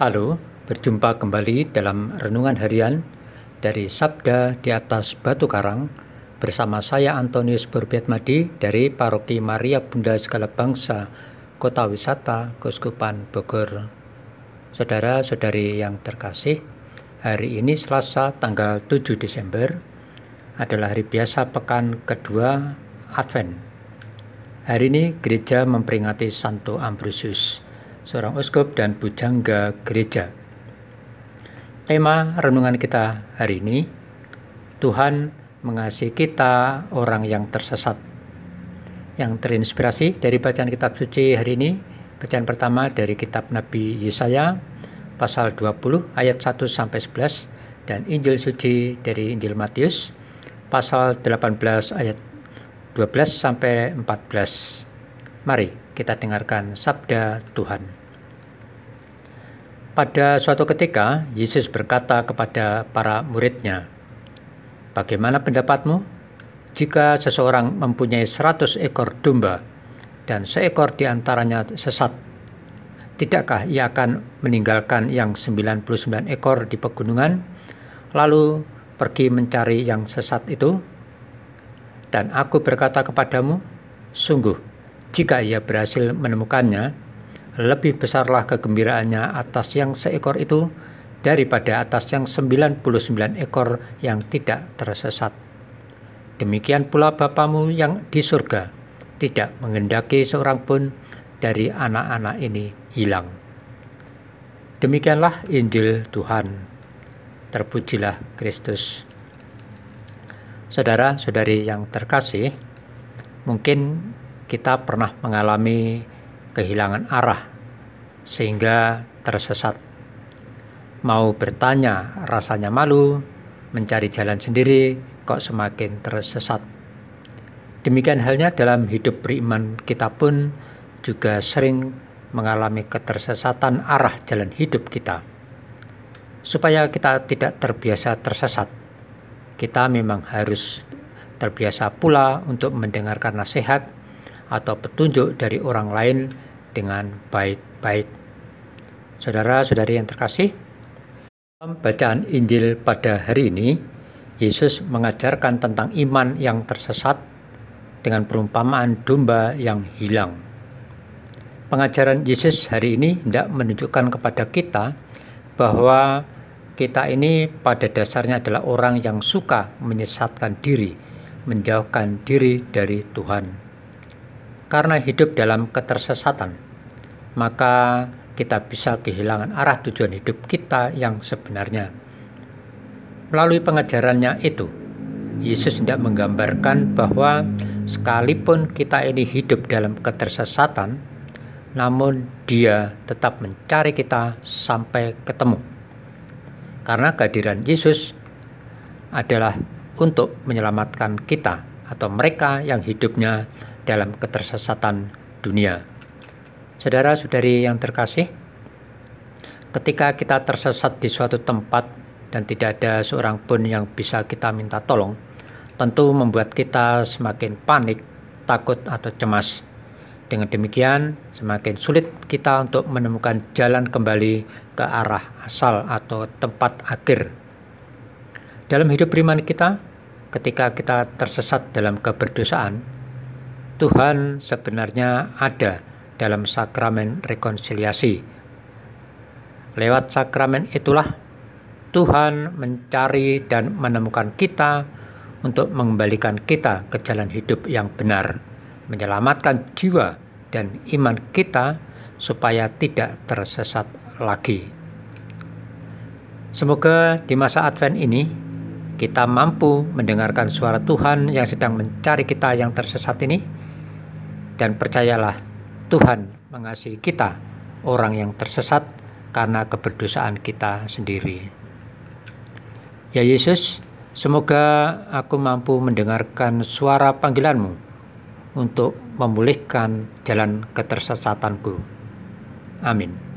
Halo, berjumpa kembali dalam renungan harian dari Sabda di atas Batu Karang bersama saya Antonius Burbiatmadi dari Paroki Maria Bunda Segala Bangsa Kota Wisata Keuskupan Bogor. Saudara-saudari yang terkasih, hari ini Selasa tanggal 7 Desember adalah hari biasa pekan kedua Advent. Hari ini gereja memperingati Santo Ambrosius seorang uskup dan bujangga gereja. Tema renungan kita hari ini, Tuhan mengasihi kita orang yang tersesat. Yang terinspirasi dari bacaan kitab suci hari ini, bacaan pertama dari kitab Nabi Yesaya pasal 20 ayat 1 sampai 11 dan Injil suci dari Injil Matius pasal 18 ayat 12 sampai 14. Mari kita dengarkan sabda Tuhan. Pada suatu ketika, Yesus berkata kepada para muridnya, Bagaimana pendapatmu jika seseorang mempunyai seratus ekor domba dan seekor di antaranya sesat? Tidakkah ia akan meninggalkan yang 99 ekor di pegunungan, lalu pergi mencari yang sesat itu? Dan aku berkata kepadamu, sungguh, jika ia berhasil menemukannya, lebih besarlah kegembiraannya atas yang seekor itu daripada atas yang 99 ekor yang tidak tersesat. Demikian pula Bapamu yang di surga tidak mengendaki seorang pun dari anak-anak ini hilang. Demikianlah Injil Tuhan. Terpujilah Kristus. Saudara-saudari yang terkasih, mungkin kita pernah mengalami kehilangan arah sehingga tersesat. Mau bertanya rasanya malu, mencari jalan sendiri kok semakin tersesat. Demikian halnya dalam hidup beriman kita pun juga sering mengalami ketersesatan arah jalan hidup kita. Supaya kita tidak terbiasa tersesat, kita memang harus terbiasa pula untuk mendengarkan nasihat atau petunjuk dari orang lain dengan baik-baik. Saudara-saudari yang terkasih, dalam bacaan Injil pada hari ini, Yesus mengajarkan tentang iman yang tersesat dengan perumpamaan domba yang hilang. Pengajaran Yesus hari ini tidak menunjukkan kepada kita bahwa kita ini pada dasarnya adalah orang yang suka menyesatkan diri, menjauhkan diri dari Tuhan karena hidup dalam ketersesatan, maka kita bisa kehilangan arah tujuan hidup kita yang sebenarnya. Melalui pengajarannya itu, Yesus tidak menggambarkan bahwa sekalipun kita ini hidup dalam ketersesatan, namun Dia tetap mencari kita sampai ketemu. Karena kehadiran Yesus adalah untuk menyelamatkan kita atau mereka yang hidupnya dalam ketersesatan dunia. Saudara-saudari yang terkasih, ketika kita tersesat di suatu tempat dan tidak ada seorang pun yang bisa kita minta tolong, tentu membuat kita semakin panik, takut, atau cemas. Dengan demikian, semakin sulit kita untuk menemukan jalan kembali ke arah asal atau tempat akhir. Dalam hidup beriman kita, ketika kita tersesat dalam keberdosaan, Tuhan sebenarnya ada dalam sakramen rekonsiliasi. Lewat sakramen itulah Tuhan mencari dan menemukan kita untuk mengembalikan kita ke jalan hidup yang benar, menyelamatkan jiwa dan iman kita supaya tidak tersesat lagi. Semoga di masa Advent ini kita mampu mendengarkan suara Tuhan yang sedang mencari kita yang tersesat ini dan percayalah, Tuhan mengasihi kita, orang yang tersesat karena keberdosaan kita sendiri. Ya Yesus, semoga aku mampu mendengarkan suara panggilanmu untuk memulihkan jalan ketersesatanku. Amin.